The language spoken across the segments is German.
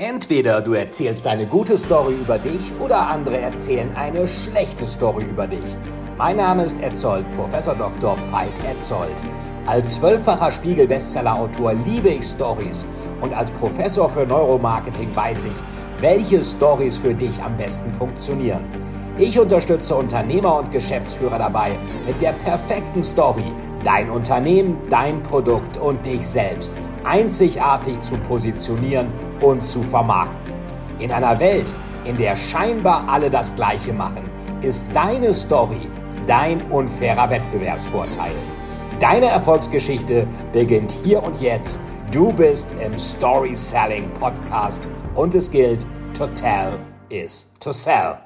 Entweder du erzählst eine gute Story über dich oder andere erzählen eine schlechte Story über dich. Mein Name ist Etzold, Professor Dr. Veit Etzold. Als zwölffacher Spiegel-Bestseller-Autor liebe ich Stories und als Professor für Neuromarketing weiß ich, welche Stories für dich am besten funktionieren. Ich unterstütze Unternehmer und Geschäftsführer dabei, mit der perfekten Story dein Unternehmen, dein Produkt und dich selbst einzigartig zu positionieren und zu vermarkten. In einer Welt, in der scheinbar alle das Gleiche machen, ist deine Story dein unfairer Wettbewerbsvorteil. Deine Erfolgsgeschichte beginnt hier und jetzt. Du bist im Story Selling Podcast und es gilt, to tell is to sell.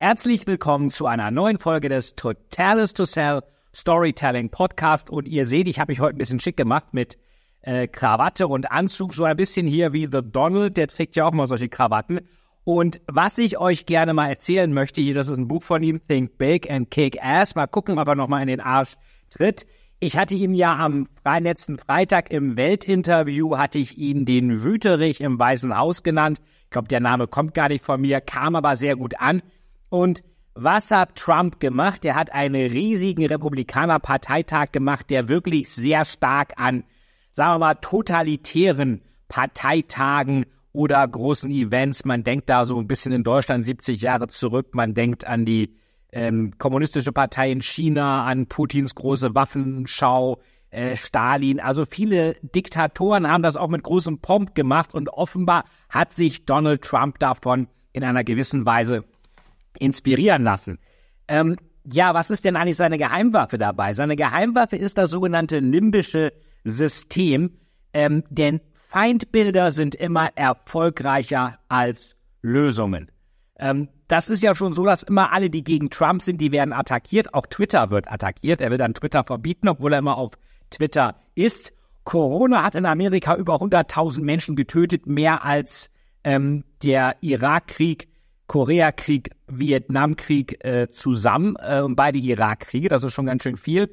Herzlich willkommen zu einer neuen Folge des Total is to Sell Storytelling Podcast. Und ihr seht, ich habe mich heute ein bisschen schick gemacht mit äh, Krawatte und Anzug, so ein bisschen hier wie The Donald, der trägt ja auch mal solche Krawatten. Und was ich euch gerne mal erzählen möchte, hier, das ist ein Buch von ihm, Think Big and Kick Ass. Mal gucken, ob er nochmal in den Arsch tritt. Ich hatte ihm ja am letzten Freitag im Weltinterview, hatte ich ihn den Wüterich im Weißen Haus genannt. Ich glaube, der Name kommt gar nicht von mir, kam aber sehr gut an. Und was hat Trump gemacht? Er hat einen riesigen Republikaner-Parteitag gemacht, der wirklich sehr stark an, sagen wir mal, totalitären Parteitagen oder großen Events. Man denkt da so ein bisschen in Deutschland 70 Jahre zurück. Man denkt an die ähm, kommunistische Partei in China, an Putins große Waffenschau, äh, Stalin. Also viele Diktatoren haben das auch mit großem Pomp gemacht und offenbar hat sich Donald Trump davon in einer gewissen Weise inspirieren lassen. Ähm, ja, was ist denn eigentlich seine Geheimwaffe dabei? Seine Geheimwaffe ist das sogenannte limbische System, ähm, denn Feindbilder sind immer erfolgreicher als Lösungen. Ähm, das ist ja schon so, dass immer alle, die gegen Trump sind, die werden attackiert. Auch Twitter wird attackiert. Er will dann Twitter verbieten, obwohl er immer auf Twitter ist. Corona hat in Amerika über 100.000 Menschen getötet, mehr als ähm, der Irakkrieg, Koreakrieg, Vietnamkrieg äh, zusammen äh, und beide Irakkriege. Das ist schon ganz schön viel.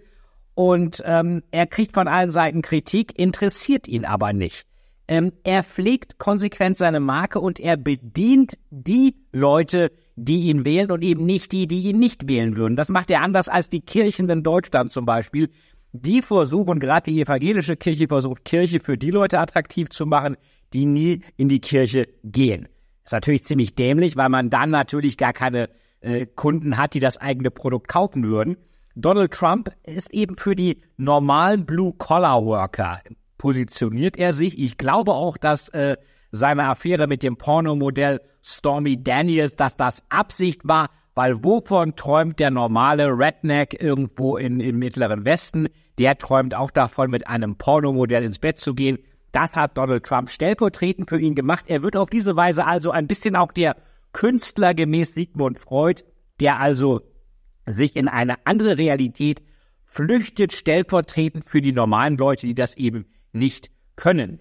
Und ähm, er kriegt von allen Seiten Kritik, interessiert ihn aber nicht. Ähm, er pflegt konsequent seine Marke und er bedient die Leute, die ihn wählen und eben nicht die, die ihn nicht wählen würden. Das macht er anders als die Kirchen in Deutschland zum Beispiel. Die versuchen, gerade die evangelische Kirche versucht, Kirche für die Leute attraktiv zu machen, die nie in die Kirche gehen. Das ist natürlich ziemlich dämlich, weil man dann natürlich gar keine äh, Kunden hat, die das eigene Produkt kaufen würden. Donald Trump ist eben für die normalen Blue-Collar-Worker positioniert er sich. Ich glaube auch, dass äh, seine Affäre mit dem Pornomodell Stormy Daniels, dass das Absicht war, weil wovon träumt der normale Redneck irgendwo in, im mittleren Westen? Der träumt auch davon, mit einem Pornomodell ins Bett zu gehen. Das hat Donald Trump stellvertretend für ihn gemacht. Er wird auf diese Weise also ein bisschen auch der Künstler gemäß Sigmund Freud, der also sich in eine andere Realität flüchtet, stellvertretend für die normalen Leute, die das eben nicht können.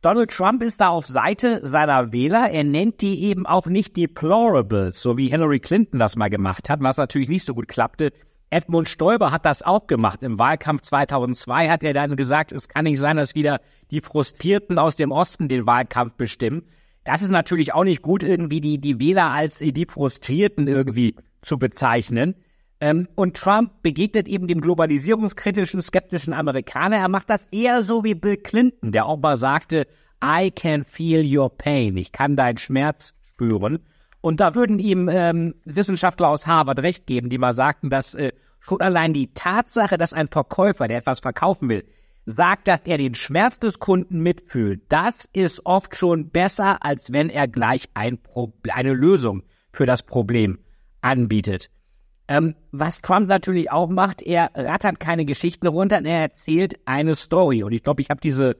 Donald Trump ist da auf Seite seiner Wähler. Er nennt die eben auch nicht deplorables, so wie Hillary Clinton das mal gemacht hat, was natürlich nicht so gut klappte. Edmund Stoiber hat das auch gemacht. Im Wahlkampf 2002 hat er dann gesagt, es kann nicht sein, dass wieder die Frustrierten aus dem Osten den Wahlkampf bestimmen. Das ist natürlich auch nicht gut, irgendwie die, die Wähler als die Frustrierten irgendwie zu bezeichnen. Ähm, und Trump begegnet eben dem globalisierungskritischen, skeptischen Amerikaner. Er macht das eher so wie Bill Clinton, der auch mal sagte, I can feel your pain. Ich kann deinen Schmerz spüren. Und da würden ihm ähm, Wissenschaftler aus Harvard recht geben, die mal sagten, dass äh, schon allein die Tatsache, dass ein Verkäufer, der etwas verkaufen will, sagt, dass er den Schmerz des Kunden mitfühlt, das ist oft schon besser, als wenn er gleich ein eine Lösung für das Problem anbietet. Ähm, was Trump natürlich auch macht, er rattert keine Geschichten runter, er erzählt eine Story. Und ich glaube, ich habe dieses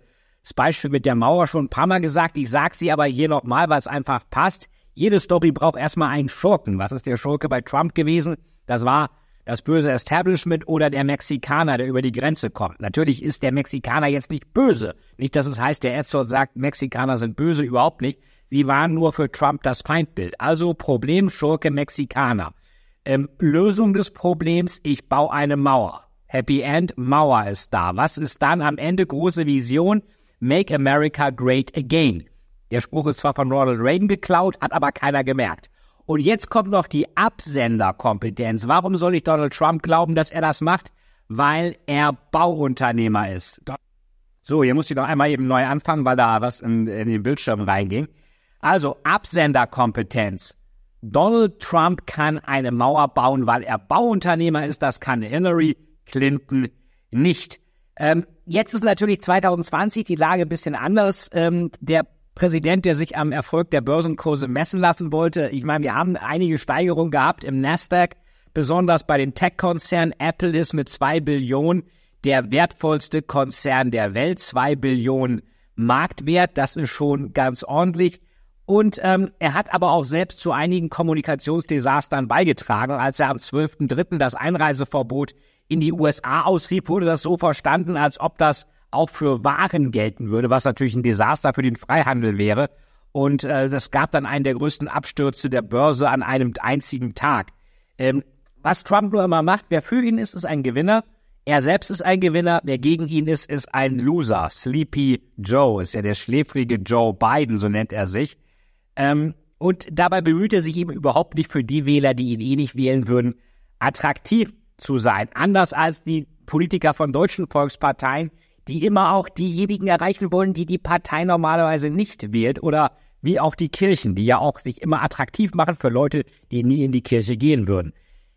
Beispiel mit der Mauer schon ein paar Mal gesagt. Ich sage sie aber hier nochmal, weil es einfach passt. Jede Story braucht erstmal einen Schurken. Was ist der Schurke bei Trump gewesen? Das war das böse Establishment oder der Mexikaner, der über die Grenze kommt. Natürlich ist der Mexikaner jetzt nicht böse. Nicht, dass es heißt, der Edson sagt, Mexikaner sind böse, überhaupt nicht. Sie waren nur für Trump das Feindbild. Also Problem Schurke Mexikaner. Ähm, Lösung des Problems, ich baue eine Mauer. Happy End, Mauer ist da. Was ist dann am Ende große Vision? Make America Great Again. Der Spruch ist zwar von Ronald Reagan geklaut, hat aber keiner gemerkt. Und jetzt kommt noch die Absenderkompetenz. Warum soll ich Donald Trump glauben, dass er das macht? Weil er Bauunternehmer ist. So, hier muss ich noch einmal eben neu anfangen, weil da was in, in den Bildschirm reinging. Also Absenderkompetenz. Donald Trump kann eine Mauer bauen, weil er Bauunternehmer ist. Das kann Hillary Clinton nicht. Ähm, jetzt ist natürlich 2020 die Lage ein bisschen anders. Ähm, der Präsident, der sich am Erfolg der Börsenkurse messen lassen wollte. Ich meine, wir haben einige Steigerungen gehabt im Nasdaq, besonders bei den Tech-Konzernen. Apple ist mit zwei Billionen der wertvollste Konzern der Welt, zwei Billionen Marktwert. Das ist schon ganz ordentlich. Und ähm, er hat aber auch selbst zu einigen Kommunikationsdesastern beigetragen. Als er am 12.03. das Einreiseverbot in die USA ausrief, wurde das so verstanden, als ob das auch für Waren gelten würde, was natürlich ein Desaster für den Freihandel wäre. Und äh, das gab dann einen der größten Abstürze der Börse an einem einzigen Tag. Ähm, was Trump nur immer macht, wer für ihn ist, ist ein Gewinner. Er selbst ist ein Gewinner, wer gegen ihn ist, ist ein Loser. Sleepy Joe ist ja der schläfrige Joe Biden, so nennt er sich. Ähm, und dabei bemüht er sich eben überhaupt nicht für die Wähler, die ihn eh nicht wählen würden, attraktiv zu sein. Anders als die Politiker von deutschen Volksparteien, die immer auch diejenigen erreichen wollen, die die Partei normalerweise nicht wählt oder wie auch die Kirchen, die ja auch sich immer attraktiv machen für Leute, die nie in die Kirche gehen würden.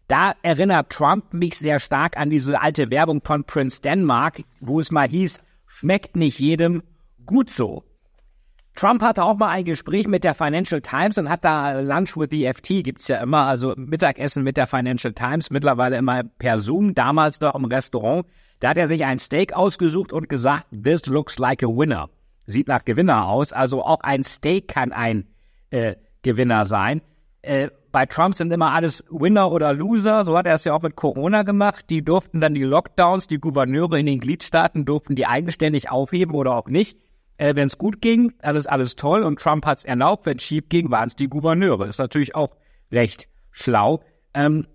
Da erinnert Trump mich sehr stark an diese alte Werbung von Prince Denmark, wo es mal hieß, schmeckt nicht jedem gut so. Trump hatte auch mal ein Gespräch mit der Financial Times und hat da Lunch with the FT, gibt's ja immer, also Mittagessen mit der Financial Times, mittlerweile immer per Zoom, damals noch im Restaurant. Da hat er sich ein Steak ausgesucht und gesagt, this looks like a winner. Sieht nach Gewinner aus. Also auch ein Steak kann ein äh, Gewinner sein. Äh, bei Trump sind immer alles Winner oder Loser. So hat er es ja auch mit Corona gemacht. Die durften dann die Lockdowns, die Gouverneure in den Gliedstaaten durften die eigenständig aufheben oder auch nicht. Äh, Wenn es gut ging, alles alles toll und Trump hat es erlaubt. Wenn es schief ging, waren es die Gouverneure. Ist natürlich auch recht schlau. Ähm,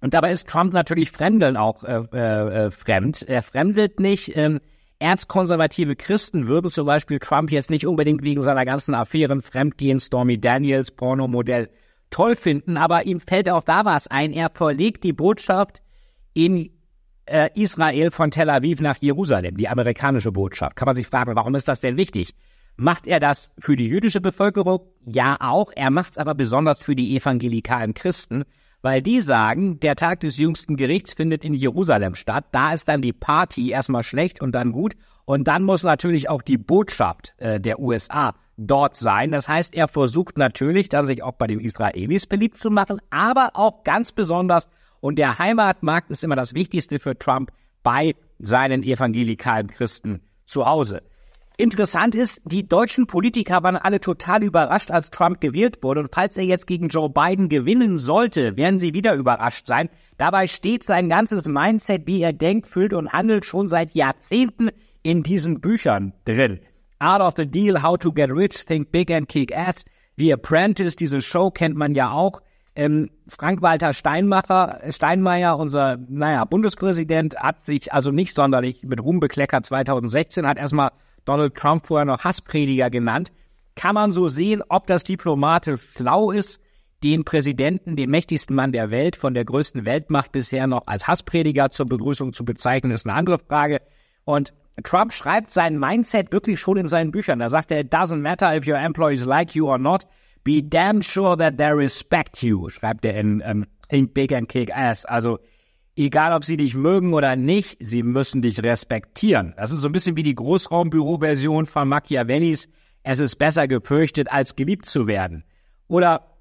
und dabei ist Trump natürlich Fremdeln auch äh, äh, äh, fremd. Er fremdelt nicht. Ähm, erzkonservative Christen würden zum Beispiel Trump jetzt nicht unbedingt wegen seiner ganzen Affären Fremdgehen, Stormy Daniels, Pornomodell toll finden, aber ihm fällt auch da was ein. Er verlegt die Botschaft in äh, Israel von Tel Aviv nach Jerusalem, die amerikanische Botschaft. Kann man sich fragen, warum ist das denn wichtig? Macht er das für die jüdische Bevölkerung? Ja, auch. Er macht es aber besonders für die evangelikalen Christen, weil die sagen, der Tag des jüngsten Gerichts findet in Jerusalem statt. Da ist dann die Party erstmal schlecht und dann gut. Und dann muss natürlich auch die Botschaft äh, der USA dort sein. Das heißt, er versucht natürlich dann sich auch bei den Israelis beliebt zu machen, aber auch ganz besonders, und der Heimatmarkt ist immer das Wichtigste für Trump, bei seinen evangelikalen Christen zu Hause. Interessant ist, die deutschen Politiker waren alle total überrascht, als Trump gewählt wurde. Und falls er jetzt gegen Joe Biden gewinnen sollte, werden sie wieder überrascht sein. Dabei steht sein ganzes Mindset, wie er denkt, fühlt und handelt, schon seit Jahrzehnten in diesen Büchern drin. Art of the Deal, How to Get Rich, Think Big and Kick Ass. The Apprentice, diese Show kennt man ja auch. Ähm, Frank-Walter Steinmacher, Steinmeier, unser, naja, Bundespräsident, hat sich also nicht sonderlich mit Ruhm bekleckert 2016, hat erstmal Donald Trump vorher noch Hassprediger genannt, kann man so sehen, ob das diplomatisch schlau ist, den Präsidenten, den mächtigsten Mann der Welt, von der größten Weltmacht bisher noch als Hassprediger zur Begrüßung zu bezeichnen, ist eine andere Frage. Und Trump schreibt sein Mindset wirklich schon in seinen Büchern. Da sagt er, it doesn't matter if your employees like you or not, be damn sure that they respect you, schreibt er in um, Think Big and Kick Ass. Also egal ob sie dich mögen oder nicht, sie müssen dich respektieren. Das ist so ein bisschen wie die Großraumbüro-Version von Machiavellis, es ist besser gefürchtet, als geliebt zu werden. Oder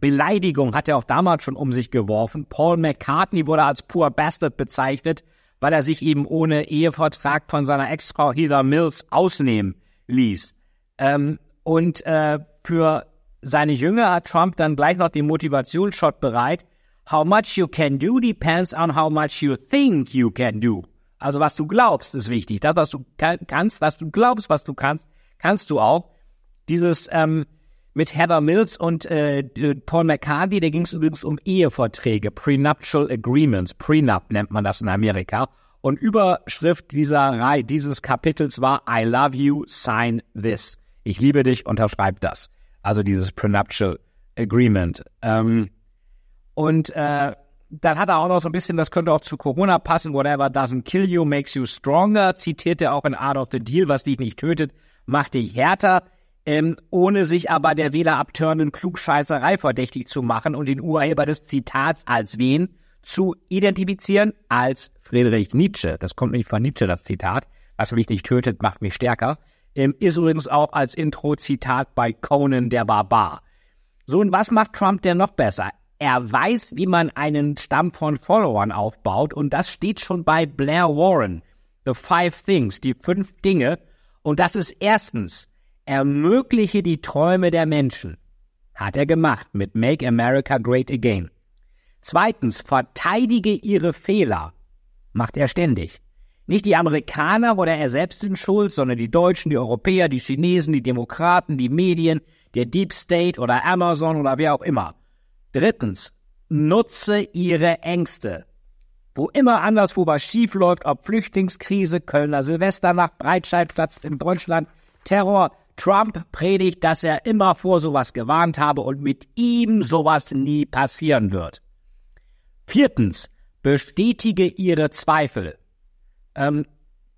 Beleidigung hat er auch damals schon um sich geworfen. Paul McCartney wurde als Poor Bastard bezeichnet, weil er sich eben ohne Ehevertrag von seiner Ex-Frau Heather Mills ausnehmen ließ. Ähm, und äh, für seine Jünger hat Trump dann gleich noch den Motivationsshot bereit, How much you can do depends on how much you think you can do. Also was du glaubst, ist wichtig. Das, was du kannst, was du glaubst, was du kannst, kannst du auch. Dieses ähm, mit Heather Mills und äh, Paul McCartney, da ging es übrigens um Eheverträge, Prenuptial Agreements, Prenup nennt man das in Amerika. Und Überschrift dieser Reihe, dieses Kapitels war I love you, sign this. ich liebe dich, unterschreib das. Also dieses Prenuptial Agreement. Ähm, und äh, dann hat er auch noch so ein bisschen, das könnte auch zu Corona passen, whatever doesn't kill you makes you stronger, zitiert er auch in Art of the Deal, was dich nicht tötet, macht dich härter, ähm, ohne sich aber der wählerabtörenden Klugscheißerei verdächtig zu machen und den Urheber des Zitats als wen zu identifizieren? Als Friedrich Nietzsche. Das kommt nicht von Nietzsche, das Zitat. Was mich nicht tötet, macht mich stärker. Ähm, ist übrigens auch als Intro-Zitat bei Conan der Barbar. So, und was macht Trump denn noch besser? Er weiß, wie man einen Stamm von Followern aufbaut und das steht schon bei Blair Warren. The Five Things, die fünf Dinge. Und das ist erstens, ermögliche die Träume der Menschen. Hat er gemacht mit Make America Great Again. Zweitens, verteidige ihre Fehler. Macht er ständig. Nicht die Amerikaner oder er selbst sind schuld, sondern die Deutschen, die Europäer, die Chinesen, die Demokraten, die Medien, der Deep State oder Amazon oder wer auch immer. Drittens, nutze ihre Ängste. Wo immer anderswo was schief läuft, ob Flüchtlingskrise, Kölner Silvesternacht, Breitscheidplatz in Deutschland, Terror, Trump predigt, dass er immer vor sowas gewarnt habe und mit ihm sowas nie passieren wird. Viertens, bestätige ihre Zweifel. Ähm,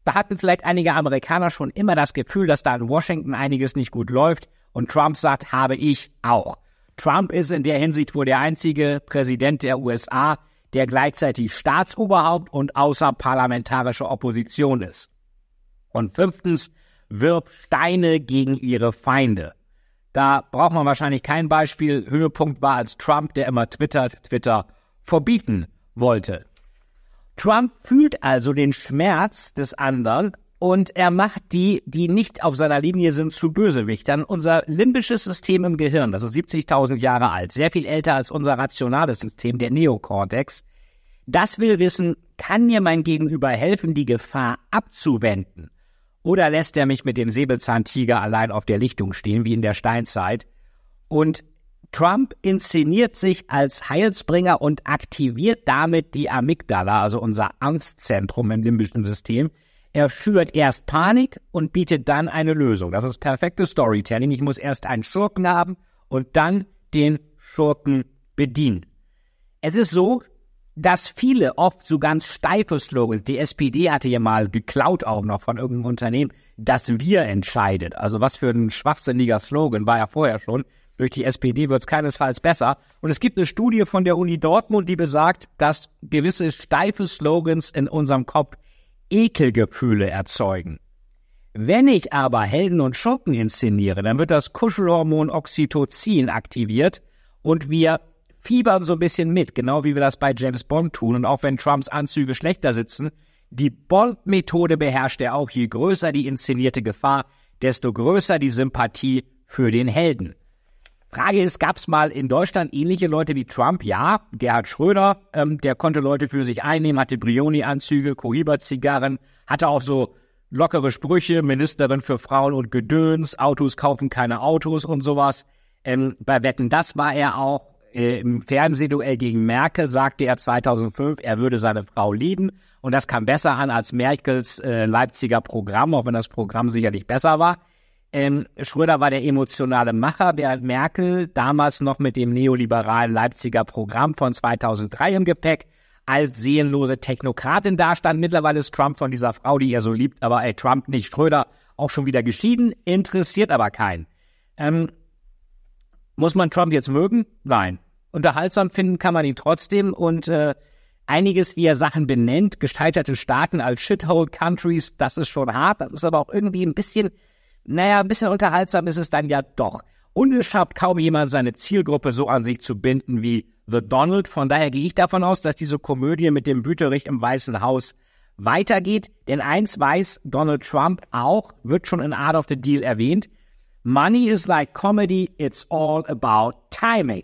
da hatten vielleicht einige Amerikaner schon immer das Gefühl, dass da in Washington einiges nicht gut läuft und Trump sagt, habe ich auch. Trump ist in der Hinsicht wohl der einzige Präsident der USA, der gleichzeitig Staatsoberhaupt und außerparlamentarische Opposition ist. Und fünftens, wirf Steine gegen ihre Feinde. Da braucht man wahrscheinlich kein Beispiel. Höhepunkt war, als Trump, der immer twittert, Twitter verbieten wollte. Trump fühlt also den Schmerz des anderen und er macht die, die nicht auf seiner Linie sind, zu Bösewichtern. Unser limbisches System im Gehirn, das ist 70.000 Jahre alt, sehr viel älter als unser rationales System, der Neokortex, das will wissen, kann mir mein Gegenüber helfen, die Gefahr abzuwenden? Oder lässt er mich mit dem Säbelzahntiger allein auf der Lichtung stehen, wie in der Steinzeit? Und Trump inszeniert sich als Heilsbringer und aktiviert damit die Amygdala, also unser Angstzentrum im limbischen System, er schürt erst Panik und bietet dann eine Lösung. Das ist perfektes Storytelling. Ich muss erst einen Schurken haben und dann den Schurken bedienen. Es ist so, dass viele oft so ganz steife Slogans, die SPD hatte ja mal geklaut auch noch von irgendeinem Unternehmen, dass wir entscheidet. Also was für ein schwachsinniger Slogan war ja vorher schon. Durch die SPD wird es keinesfalls besser. Und es gibt eine Studie von der Uni Dortmund, die besagt, dass gewisse steife Slogans in unserem Kopf Ekelgefühle erzeugen. Wenn ich aber Helden und Schurken inszeniere, dann wird das Kuschelhormon Oxytocin aktiviert und wir fiebern so ein bisschen mit, genau wie wir das bei James Bond tun. Und auch wenn Trumps Anzüge schlechter sitzen, die Bond-Methode beherrscht er auch. Je größer die inszenierte Gefahr, desto größer die Sympathie für den Helden. Frage ist, gab es mal in Deutschland ähnliche Leute wie Trump? Ja, Gerhard Schröder, ähm, der konnte Leute für sich einnehmen, hatte Brioni-Anzüge, Cohiba-Zigarren, hatte auch so lockere Sprüche, Ministerin für Frauen und Gedöns, Autos kaufen keine Autos und sowas. Ähm, bei Wetten, das war er auch. Äh, Im Fernsehduell gegen Merkel sagte er 2005, er würde seine Frau lieben. Und das kam besser an als Merkels äh, Leipziger Programm, auch wenn das Programm sicherlich besser war. Ähm, Schröder war der emotionale Macher, während Merkel damals noch mit dem neoliberalen Leipziger Programm von 2003 im Gepäck als seelenlose Technokratin dastand. Mittlerweile ist Trump von dieser Frau, die er so liebt, aber ey, Trump nicht, Schröder auch schon wieder geschieden, interessiert aber keinen. Ähm, muss man Trump jetzt mögen? Nein. Unterhaltsam finden kann man ihn trotzdem und äh, einiges, wie er Sachen benennt, gescheiterte Staaten als Shithole Countries, das ist schon hart, das ist aber auch irgendwie ein bisschen naja, ein bisschen unterhaltsam ist es dann ja doch. Und es schafft kaum jemand, seine Zielgruppe so an sich zu binden wie The Donald. Von daher gehe ich davon aus, dass diese Komödie mit dem Wüterich im Weißen Haus weitergeht. Denn eins weiß Donald Trump auch, wird schon in Art of the Deal erwähnt. Money is like comedy, it's all about timing.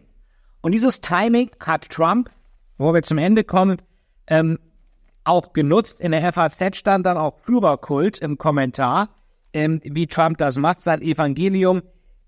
Und dieses Timing hat Trump, wo wir zum Ende kommen, ähm, auch genutzt. In der FAZ stand dann auch Führerkult im Kommentar ähm, wie Trump das macht, sein Evangelium.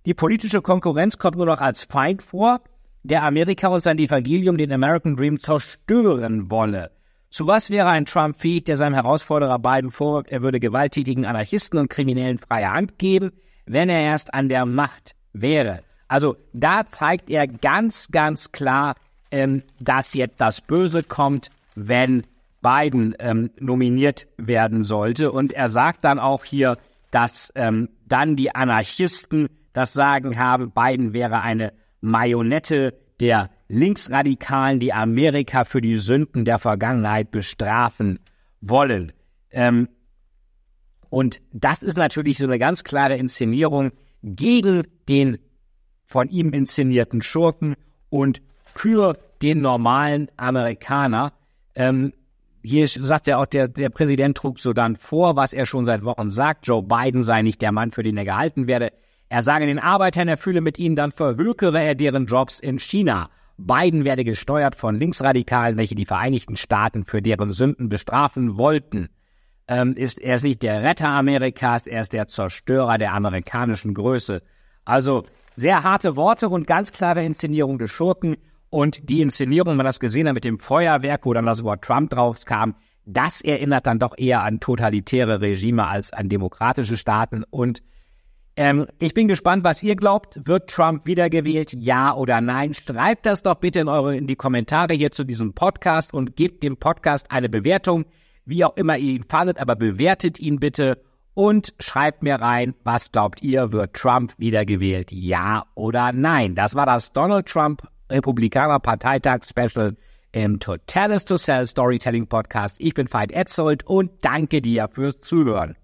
Die politische Konkurrenz kommt nur noch als Feind vor, der Amerika und sein Evangelium, den American Dream, zerstören wolle. Zu was wäre ein Trump fähig, der seinem Herausforderer Biden vorwirft, er würde gewalttätigen Anarchisten und Kriminellen freie Hand geben? wenn er erst an der Macht wäre. Also da zeigt er ganz, ganz klar, ähm, dass jetzt das Böse kommt, wenn Biden ähm, nominiert werden sollte. Und er sagt dann auch hier, dass ähm, dann die Anarchisten das Sagen haben, Biden wäre eine Marionette der Linksradikalen, die Amerika für die Sünden der Vergangenheit bestrafen wollen. Ähm, und das ist natürlich so eine ganz klare Inszenierung gegen den von ihm inszenierten Schurken und für den normalen Amerikaner. Ähm, hier sagt er auch, der, der Präsident trug so dann vor, was er schon seit Wochen sagt. Joe Biden sei nicht der Mann, für den er gehalten werde. Er sage den Arbeitern, er fühle mit ihnen, dann verwülkere er deren Jobs in China. Biden werde gesteuert von Linksradikalen, welche die Vereinigten Staaten für deren Sünden bestrafen wollten. Ähm, ist, er ist nicht der Retter Amerikas, er ist der Zerstörer der amerikanischen Größe. Also sehr harte Worte und ganz klare Inszenierung des Schurken. Und die Inszenierung, wenn man das gesehen hat mit dem Feuerwerk, wo dann das Wort Trump drauf kam, das erinnert dann doch eher an totalitäre Regime als an demokratische Staaten. Und ähm, ich bin gespannt, was ihr glaubt. Wird Trump wiedergewählt? Ja oder nein? Schreibt das doch bitte in, eure, in die Kommentare hier zu diesem Podcast und gebt dem Podcast eine Bewertung, wie auch immer ihr ihn fandet, aber bewertet ihn bitte und schreibt mir rein, was glaubt ihr, wird Trump wiedergewählt? Ja oder nein? Das war das Donald Trump Republikaner Parteitag Special im Totalis to Sell Storytelling Podcast. Ich bin Veit Etzold und danke dir fürs Zuhören.